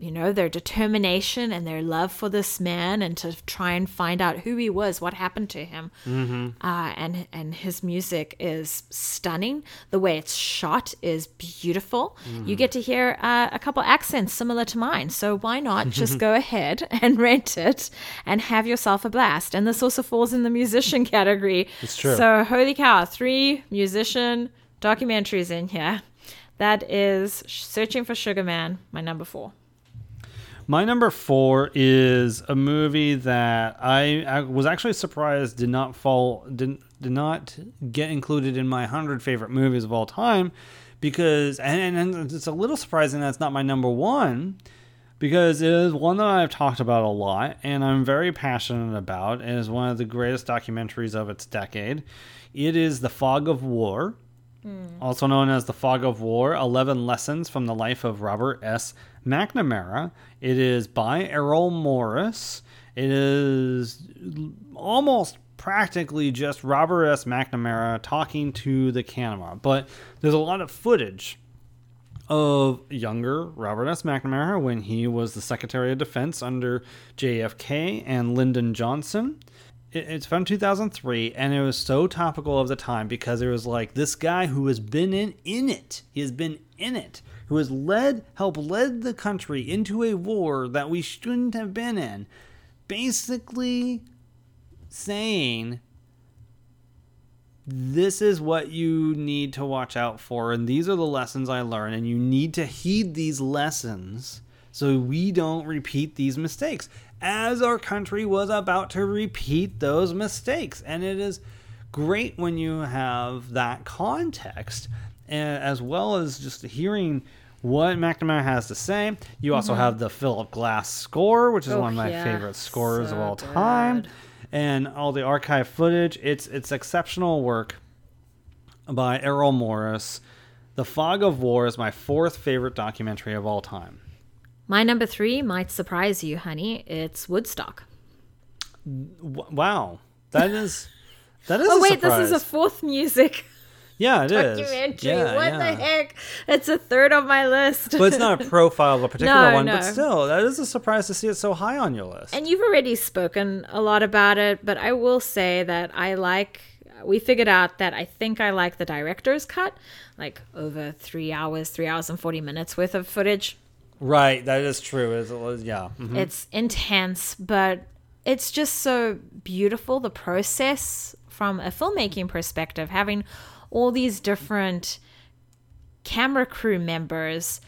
you know, their determination and their love for this man and to try and find out who he was, what happened to him. Mm-hmm. Uh, and, and his music is stunning. The way it's shot is beautiful. Mm-hmm. You get to hear uh, a couple accents similar to mine. So why not (laughs) just go ahead and (laughs) rent it and have yourself a blast? And this also falls in the musician (laughs) category. It's true. So, holy cow, three musician documentaries in here. That is Searching for Sugar Man, my number four. My number four is a movie that I, I was actually surprised did not fall did did not get included in my hundred favorite movies of all time, because and, and it's a little surprising that it's not my number one, because it is one that I've talked about a lot and I'm very passionate about. It is one of the greatest documentaries of its decade. It is The Fog of War. Mm. Also known as The Fog of War 11 Lessons from the Life of Robert S. McNamara. It is by Errol Morris. It is almost practically just Robert S. McNamara talking to the camera, but there's a lot of footage of younger Robert S. McNamara when he was the Secretary of Defense under JFK and Lyndon Johnson. It's from 2003, and it was so topical of the time because it was like this guy who has been in in it. He has been in it who has led helped led the country into a war that we shouldn't have been in basically saying this is what you need to watch out for and these are the lessons I learned and you need to heed these lessons so we don't repeat these mistakes as our country was about to repeat those mistakes and it is great when you have that context as well as just hearing what McNamara has to say. You also mm-hmm. have the Philip Glass score, which is oh, one of my yeah. favorite scores so of all good. time, and all the archive footage. It's it's exceptional work by Errol Morris. The Fog of War is my fourth favorite documentary of all time. My number three might surprise you, honey. It's Woodstock. W- wow, that is that is. (laughs) oh wait, this is a fourth music. (laughs) Yeah, it documentary. is. Yeah, what yeah. the heck? It's a third on my list. but it's not a (laughs) profile of a particular no, one, no. but still, that is a surprise to see it so high on your list. And you've already spoken a lot about it, but I will say that I like we figured out that I think I like the director's cut, like over three hours, three hours and 40 minutes worth of footage. Right, that is true. It's, yeah. Mm-hmm. It's intense, but it's just so beautiful, the process from a filmmaking perspective, having all these different camera crew members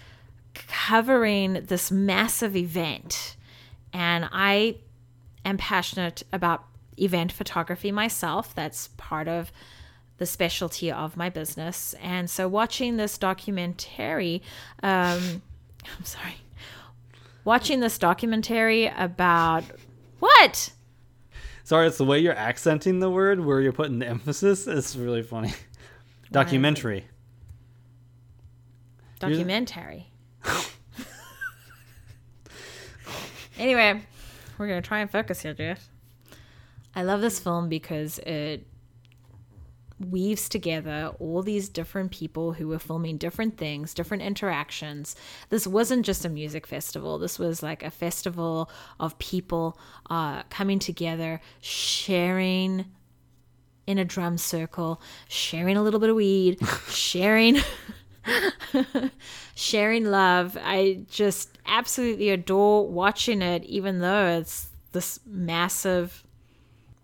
covering this massive event. And I am passionate about event photography myself. That's part of the specialty of my business. And so watching this documentary, um, (laughs) I'm sorry, watching this documentary about what? Sorry, it's the way you're accenting the word where you're putting the emphasis. It's really funny. Documentary. Documentary. (laughs) anyway, we're gonna try and focus here, Jeff. I love this film because it weaves together all these different people who were filming different things, different interactions. This wasn't just a music festival. This was like a festival of people uh, coming together, sharing in a drum circle, sharing a little bit of weed, (laughs) sharing. (laughs) sharing love. I just absolutely adore watching it, even though it's this massive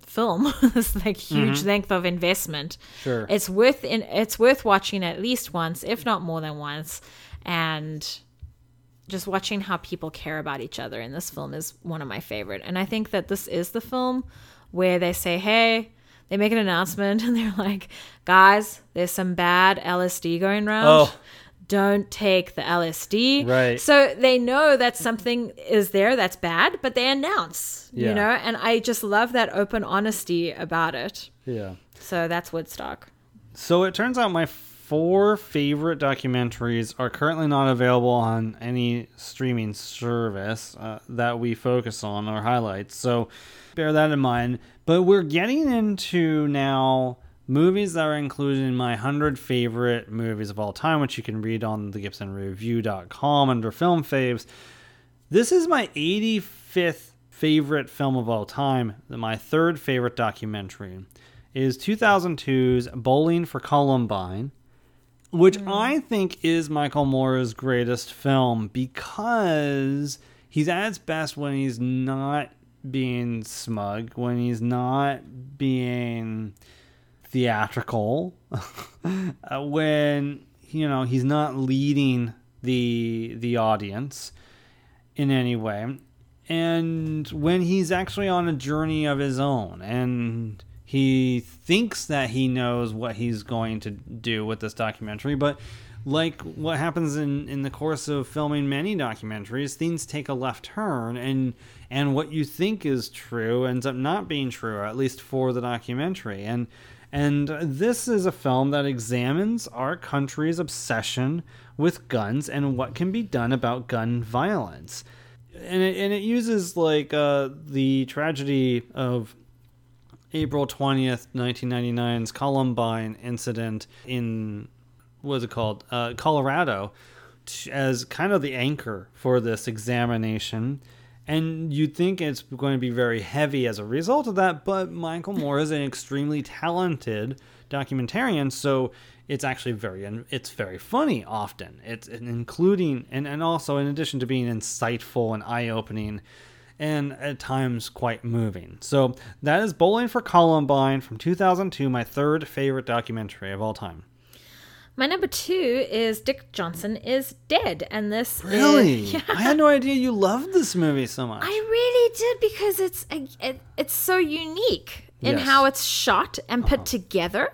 film, (laughs) this like huge mm-hmm. length of investment. Sure. It's worth in, it's worth watching at least once, if not more than once, and just watching how people care about each other in this film is one of my favorite. And I think that this is the film where they say, "Hey." They make an announcement (laughs) and they're like, guys, there's some bad LSD going around. Oh. Don't take the LSD. Right. So they know that something is there that's bad, but they announce, Yeah. you know, and I just love that open honesty about it. Yeah. So that's Woodstock. So it turns out my four favorite documentaries are currently not available on any streaming service uh, that we focus on or highlight. So bear that in mind. But we're getting into now movies that are included in my 100 favorite movies of all time, which you can read on the GibsonReview.com under Film Faves. This is my 85th favorite film of all time. My third favorite documentary is 2002's Bowling for Columbine, which mm. I think is Michael Moore's greatest film because he's at his best when he's not being smug, when he's not being theatrical, (laughs) uh, when you know he's not leading the the audience in any way. And when he's actually on a journey of his own and he thinks that he knows what he's going to do with this documentary but like what happens in, in the course of filming many documentaries things take a left turn and and what you think is true ends up not being true at least for the documentary. And and this is a film that examines our country's obsession with guns and what can be done about gun violence and it, and it uses like uh, the tragedy of April 20th, 1999's Columbine incident in what is it called? Uh, Colorado as kind of the anchor for this examination. And you'd think it's going to be very heavy as a result of that, but Michael (laughs) Moore is an extremely talented documentarian, so it's actually very it's very funny often. It's including and, and also in addition to being insightful and eye-opening and at times quite moving. So that is Bowling for Columbine from 2002, my third favorite documentary of all time. My number two is Dick Johnson is Dead. And this Really? is. (laughs) Yeah. I had no idea you loved this movie so much. I really did because it's it, it's so unique in Yes. how it's shot and put together.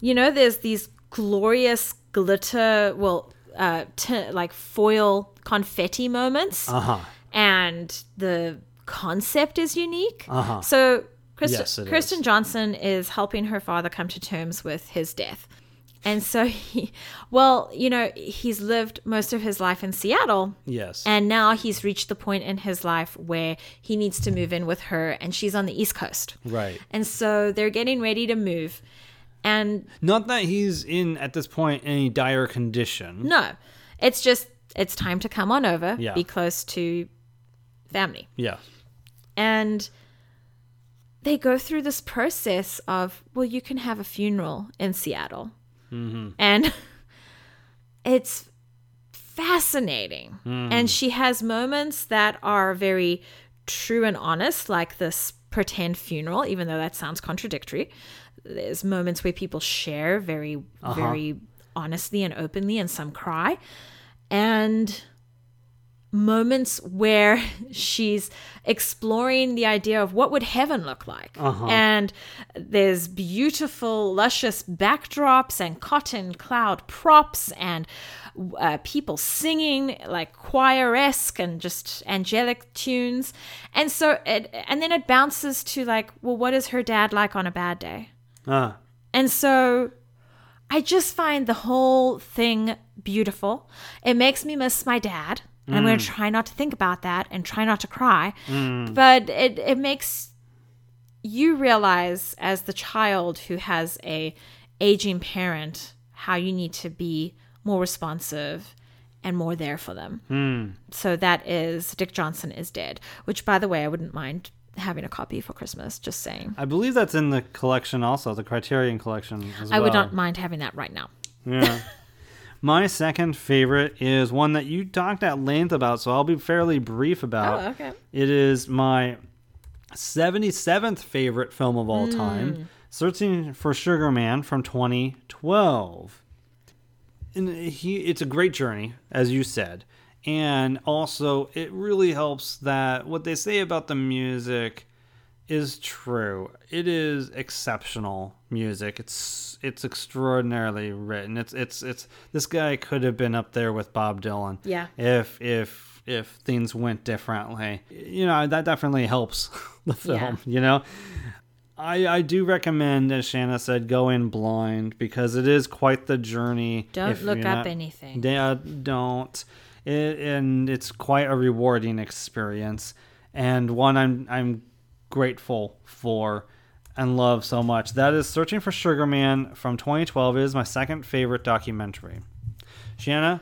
You know, there's these glorious glitter, well, uh, t- like foil confetti moments, uh-huh. and the concept is unique. Uh-huh. So, Kirsten, Yes, Kirsten is. Johnson is helping her father come to terms with his death. And so he, (laughs) well, you know, he's lived most of his life in Seattle. Yes. And now he's reached the point in his life where he needs to move in with her, and she's on the East Coast. right. And so they're getting ready to move. And Not that he's in at this point any dire condition. no, it's just, it's time to come on over, Yeah. be close to family. Yeah. And they go through this process of, well, you can have a funeral in Seattle. Mm-hmm. And (laughs) it's fascinating. Mm. And she has moments that are very true and honest, like this pretend funeral, even though that sounds contradictory. There's moments where people share very, uh-huh. very honestly and openly, and some cry. And moments where (laughs) she's exploring the idea of what would heaven look like and there's beautiful luscious backdrops and cotton cloud props and uh, people singing like choir-esque and just angelic tunes and so it and then it bounces to like well what is her dad like on a bad day Ah. and so I just find the whole thing beautiful. It makes me miss my dad. And I'm going to mm. try not to think about that and try not to cry. Mm. But it, it makes you realize as the child who has a aging parent how you need to be more responsive and more there for them. Mm. So that is Dick Johnson is dead, which by the way I wouldn't mind having a copy for Christmas, just saying. I believe that's in the collection also, the Criterion collection I would not mind having that right now. Yeah. (laughs) My second favorite is one that you talked at length about, so I'll be fairly brief about. Oh, okay. It is my 77th favorite film of all Hmm. time, Searching for Sugar Man from 2012. And he, it's a great journey, as you said. And also, it really helps that what they say about the music is true. It is exceptional music. It's it's extraordinarily written. It's it's it's this guy could have been up there with Bob Dylan. Yeah. If if if things went differently. You know, that definitely helps (laughs) the film, Yeah. you know. I, I do recommend, as Shanna said, go in blind because it is quite the journey. Don't look up not- anything. yeah, don't. It, and it's quite a rewarding experience, and one I'm I'm grateful for and love so much. That is Searching for Sugar Man from 2012. It is my second favorite documentary. Shanna,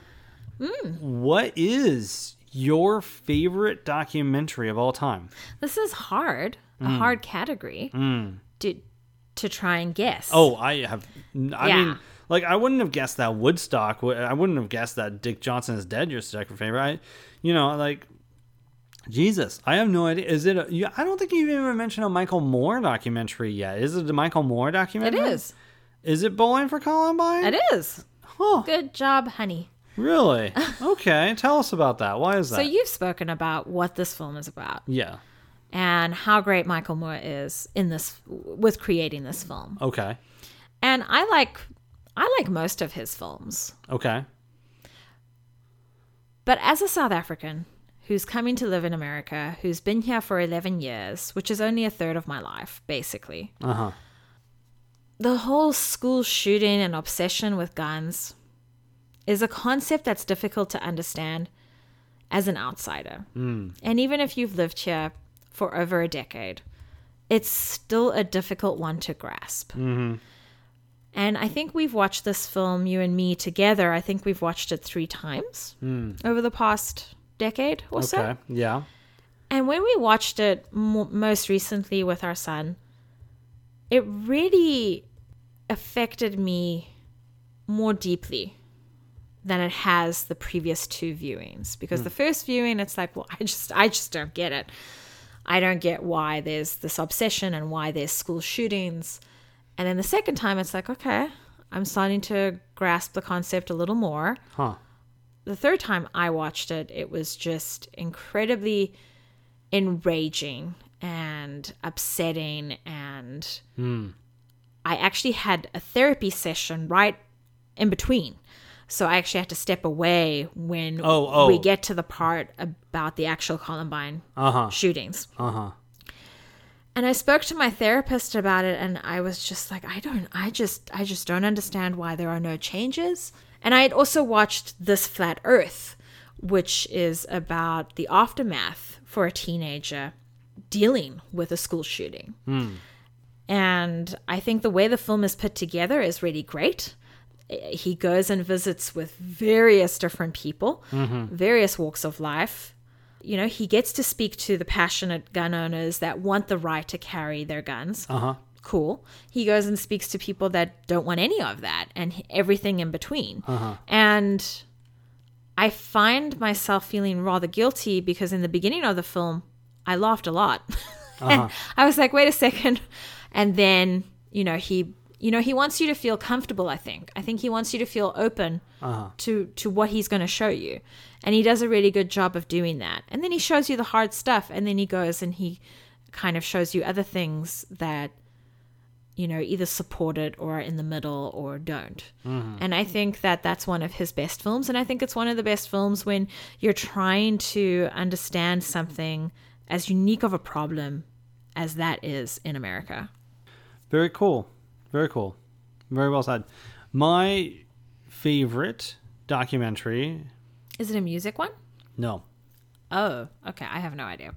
Hmm. what is your favorite documentary of all time? This is hard, a Mm. hard category to to try and guess. Oh, I have. I Yeah. mean, like I wouldn't have guessed that Woodstock. I wouldn't have guessed that Dick Johnson is dead. Your second favorite. I, you know, like Jesus. I have no idea. Is it? A, you, I don't think you even mentioned a Michael Moore documentary yet. Is it a Michael Moore documentary? It Is it Bowling for Columbine? It is. Huh, Good job, honey. really? (laughs) Okay. Tell us about that. Why is that? So you've spoken about what this film is about yeah. and how great Michael Moore is in this with creating this film. Okay. And I like I like most of his films. Okay. But as a South African who's coming to live in America, who's been here for 11 years, which is only a third of my life, basically, Uh huh. the whole school shooting and obsession with guns is a concept that's difficult to understand as an outsider. Hmm. And even if you've lived here for over a decade, it's still a difficult one to grasp. Mm-hmm. And I think we've watched this film, you and me together. I think we've watched it three times hmm. over the past decade or so. Okay. Yeah. And when we watched it mo- most recently with our son, it really affected me more deeply than it has the previous two viewings because hmm. the first viewing it's like well I just I just don't get it. I don't get why there's this obsession and why there's school shootings. And then the second time it's like okay, I'm starting to grasp the concept a little more Huh. The third time I watched it, it was just incredibly enraging and upsetting. And I actually had a therapy session right in between. So I actually had to step away when Oh, oh. we get to the part about the actual Columbine Uh huh. shootings. Uh huh. And I spoke to my therapist about it and I was just like I don't I just I just don't understand why there are no changes. And I had also watched This Flat Earth, which is about the aftermath for a teenager dealing with a school shooting. And I think the way the film is put together is really great. He goes and visits with various different people, various walks of life. You know, he gets to speak to the passionate gun owners that want the right to carry their guns. Uh huh. Cool. He goes and speaks to people that don't want any of that and everything in between. And I find myself feeling rather guilty because in the beginning of the film, I laughed a lot. and (laughs) I was like, wait a second. And then, you know, he you know, he wants you to feel comfortable, I think. I think he wants you to feel open Uh-huh. to to what he's going to show you. And he does a really good job of doing that. And then he shows you the hard stuff and then he goes and he kind of shows you other things that you know, either support it or are in the middle or don't. And I think that that's one of his best films. And I think it's one of the best films when you're trying to understand something as unique of a problem as that is in America. Very cool. Very cool. Very well said. My favorite documentary. Is it a music one? No. Oh, okay. I have no idea.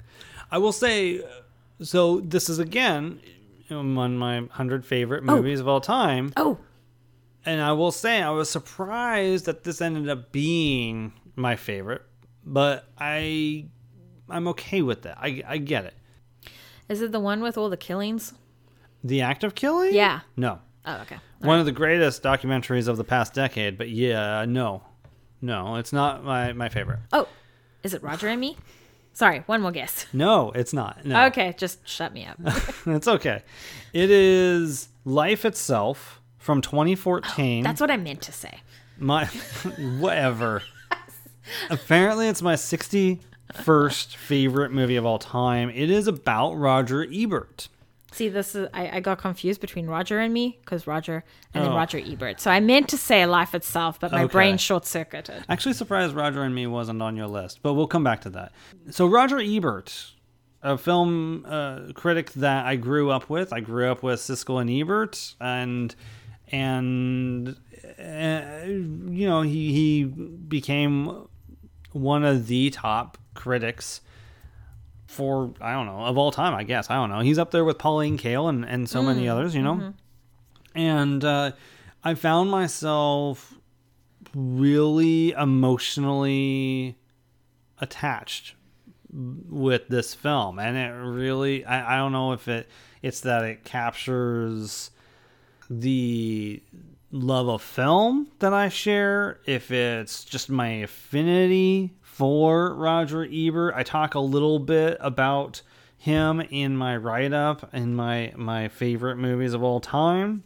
I will say, uh, so this is again among my 100 favorite oh. movies of all time. Oh, And I will say, I was surprised that this ended up being my favorite, but I. I'm okay with that. I, I get it. is it the one with all the killings? The act of killing? Yeah. No. Oh, okay. One of the greatest documentaries of the past decade, but yeah, no. No, it's not my, my favorite. Oh, is it Roger and Me? (sighs) (laughs) Sorry, one more guess. No, it's not. No. Okay, just shut me up. (laughs) it's okay. It is Life Itself from (gasps) 2014. That's what I meant to say. my (laughs) whatever. (laughs) Apparently, it's my 61st favorite movie of all time. It is about Roger Ebert. See, this is I, I got confused between Roger and me because Roger and then Oh. Roger Ebert. So I meant to say Life Itself, but my Okay. brain short circuited. Actually, surprised Roger and Me wasn't on your list, but we'll come back to that. So, Roger Ebert, a film uh, critic that I grew up with. I grew up with Siskel and Ebert, and and uh, you know he he became one of the top critics for I don't know of all time. I guess I don't know. He's up there with Pauline Kael and and so many others. You know, and uh, I found myself really emotionally attached with this film and it really I, I don't know if it it's that it captures the love of film that I share, if it's just my affinity for Roger Ebert. I talk a little bit about him in my write up in my my favorite movies of all time.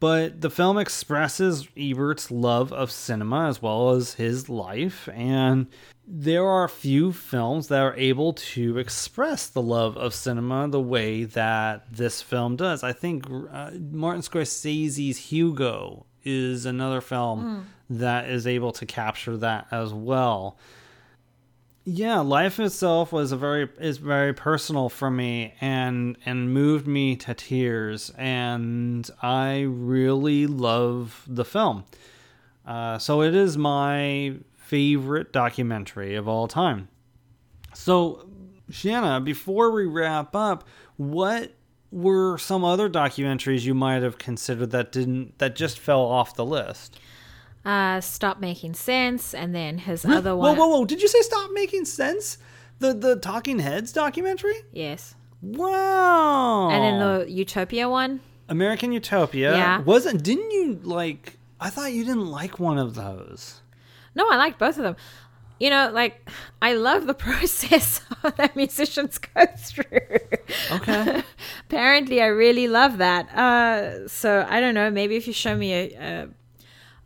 But the film expresses Ebert's love of cinema as well as his life, and there are a few films that are able to express the love of cinema the way that this film does. I think uh, Martin Scorsese's Hugo is another film that is able to capture that as well. Yeah, life itself was a very is very personal for me and and moved me to tears and I really love the film. Uh, so it is my favorite documentary of all time. So, Shanna, before we wrap up, what were some other documentaries you might have considered that didn't that just fell off the list? Uh, Stop Making Sense, and then his other one. Whoa, whoa, whoa! Did you say "Stop Making Sense"? The the Talking Heads documentary? Yes. Wow! And then the Utopia one. American Utopia. Yeah. Wasn't? Didn't you like? I thought you didn't like one of those. No, I liked both of them. You know, like I love the (laughs) process (laughs) that musicians go through. Okay. (laughs) Apparently, I really love that. Uh, so I don't know. Maybe if you show me a, a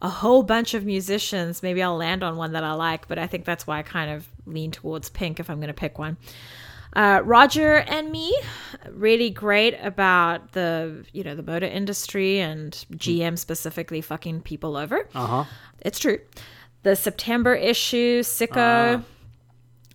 a whole bunch of musicians, maybe I'll land on one that I like. But I think that's why I kind of lean towards Pink if I'm going to pick one. Uh, Roger and me, really great about the you know the motor industry and GM specifically fucking people over. Uh huh. It's true. The September issue, Sicko.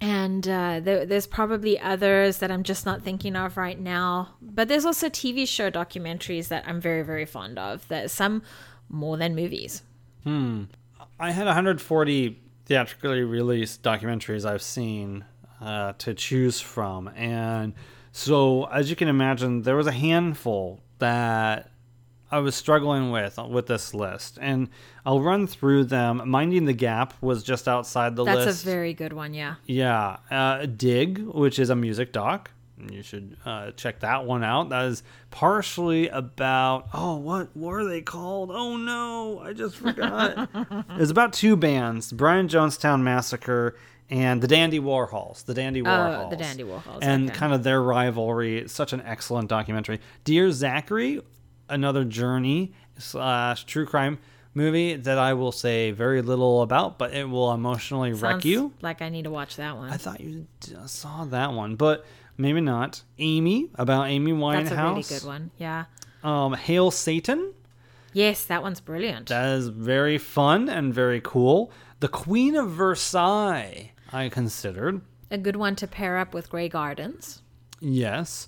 and uh, there, there's probably others that I'm just not thinking of right now. But there's also TV show documentaries that I'm very, very fond of. That some more than movies. I had 140 theatrically released documentaries I've seen uh, to choose from, and so as you can imagine, there was a handful that I was struggling with with this list, and I'll run through them. Minding the Gap was just outside the That's list. That's a very good one, yeah. Yeah, uh, Dig, which is a music doc. You should uh, check that one out. That is partially about oh, what were they called? Oh no, I just forgot. (laughs) it's about two bands: Brian Jonestown Massacre and the Dandy Warhols. The Dandy Warhols. Oh, the Dandy Warhols, And okay. kind of their rivalry. It's such an excellent documentary. Dear Zachary. another journey slash true crime movie that I will say very little about, but it will emotionally wreck you. Like I need to watch that one. I thought you saw that one, but maybe not. Amy about Amy Winehouse. That's a really good one. Yeah. Um, Hail Satan. Yes, that one's brilliant. That is very fun and very cool. The Queen of Versailles. I considered. a good one to pair up with Grey Gardens. Yes.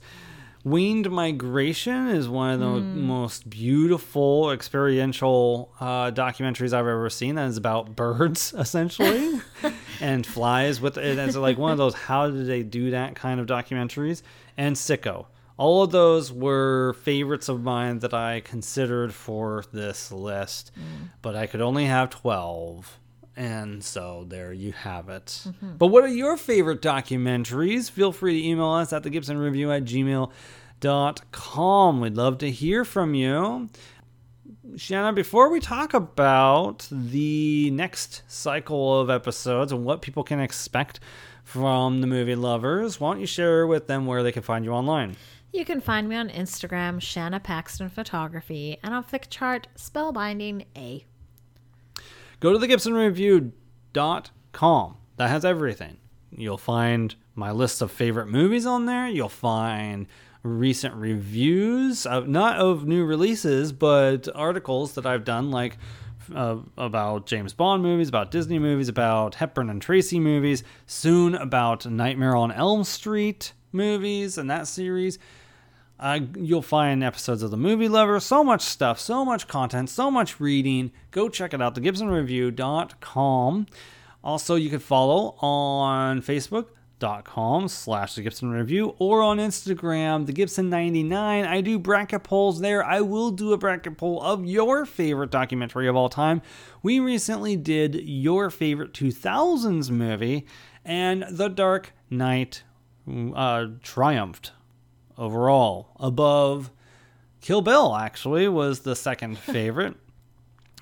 Winged Migration is one of the most beautiful experiential uh, documentaries I've ever seen. That is about (laughs) birds, essentially, (laughs) and flies. With it as like one of those "How did they do that?" kind of documentaries. And Sicko. All of those were favorites of mine that I considered for this list, but I could only have twelve. And so there you have it. Mm-hmm. But what are your favorite documentaries? Feel free to email us at the Gibson Review at gmail.com. We'd love to hear from you. Shanna, before we talk about the next cycle of episodes and what people can expect from the movie lovers, why don't you share with them where they can find you online? You can find me on Instagram, Shanna Paxton Photography, and on Flickchart, Spellbinding A. go to the gibsonreview.com that has everything. You'll find my list of favorite movies on there. You'll find recent reviews of not of new releases but articles that i've done like uh, about james bond movies about disney movies about hepburn and tracy movies soon about nightmare on elm street movies and that series uh, you'll find episodes of the movie lover so much stuff so much content so much reading. Go check it out thegibsonreview.com also you can follow on facebook.com slash the gibson review or on instagram the gibson 99 i do bracket polls there. I will do a bracket poll of your favorite documentary of all time. We recently did your favorite 2000s movie and the dark knight uh, triumphed overall. Above Kill Bill, actually, was the second (laughs) favorite.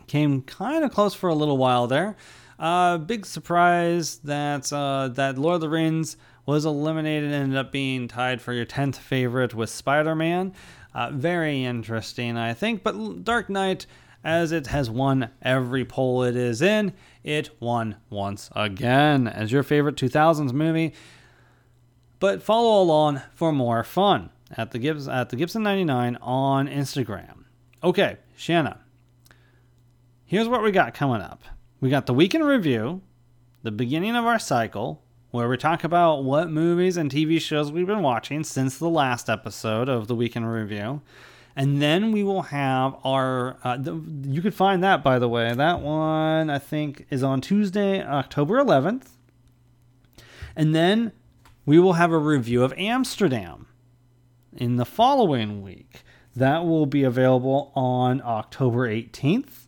Came kind of close for a little while there. Uh, big surprise that uh, that Lord of the Rings was eliminated and ended up being tied for your 10th favorite with Spider Man. Uh, very interesting, I think. But Dark Knight, as it has won every poll it is in, it won once again as your favorite 2000s movie but follow along for more fun at the at the Gibson 99 on Instagram. Okay, Shanna. Here's what we got coming up. We got the Week in Review, the beginning of our cycle, where we talk about what movies and TV shows we've been watching since the last episode of the Week in Review. And then we will have our. Uh, you could find that, by the way. That one, I think, is on Tuesday, October 11th. And then we will have a review of Amsterdam in the following week. That will be available on October 18th.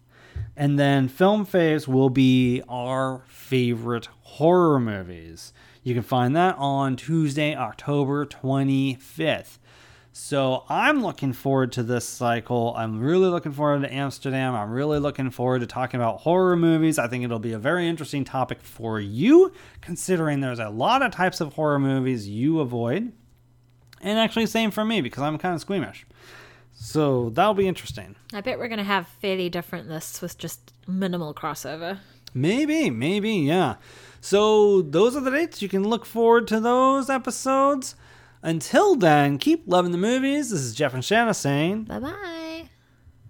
And then Film Faves will be our favorite horror movies. You can find that on Tuesday, October 25th. So I'm looking forward to this cycle. I'm really looking forward to Amsterdam. I'm really looking forward to talking about horror movies. I think it'll be a very interesting topic for you, considering there's a lot of types of horror movies you avoid. And actually, same for me because I'm kind of squeamish. So that'll be interesting. I bet we're going to have fairly different lists with just minimal crossover. Maybe, maybe, yeah. So those are the dates. You can look forward to those episodes. Until then, keep loving the movies. This is Jeff and Shanna saying. Bye bye.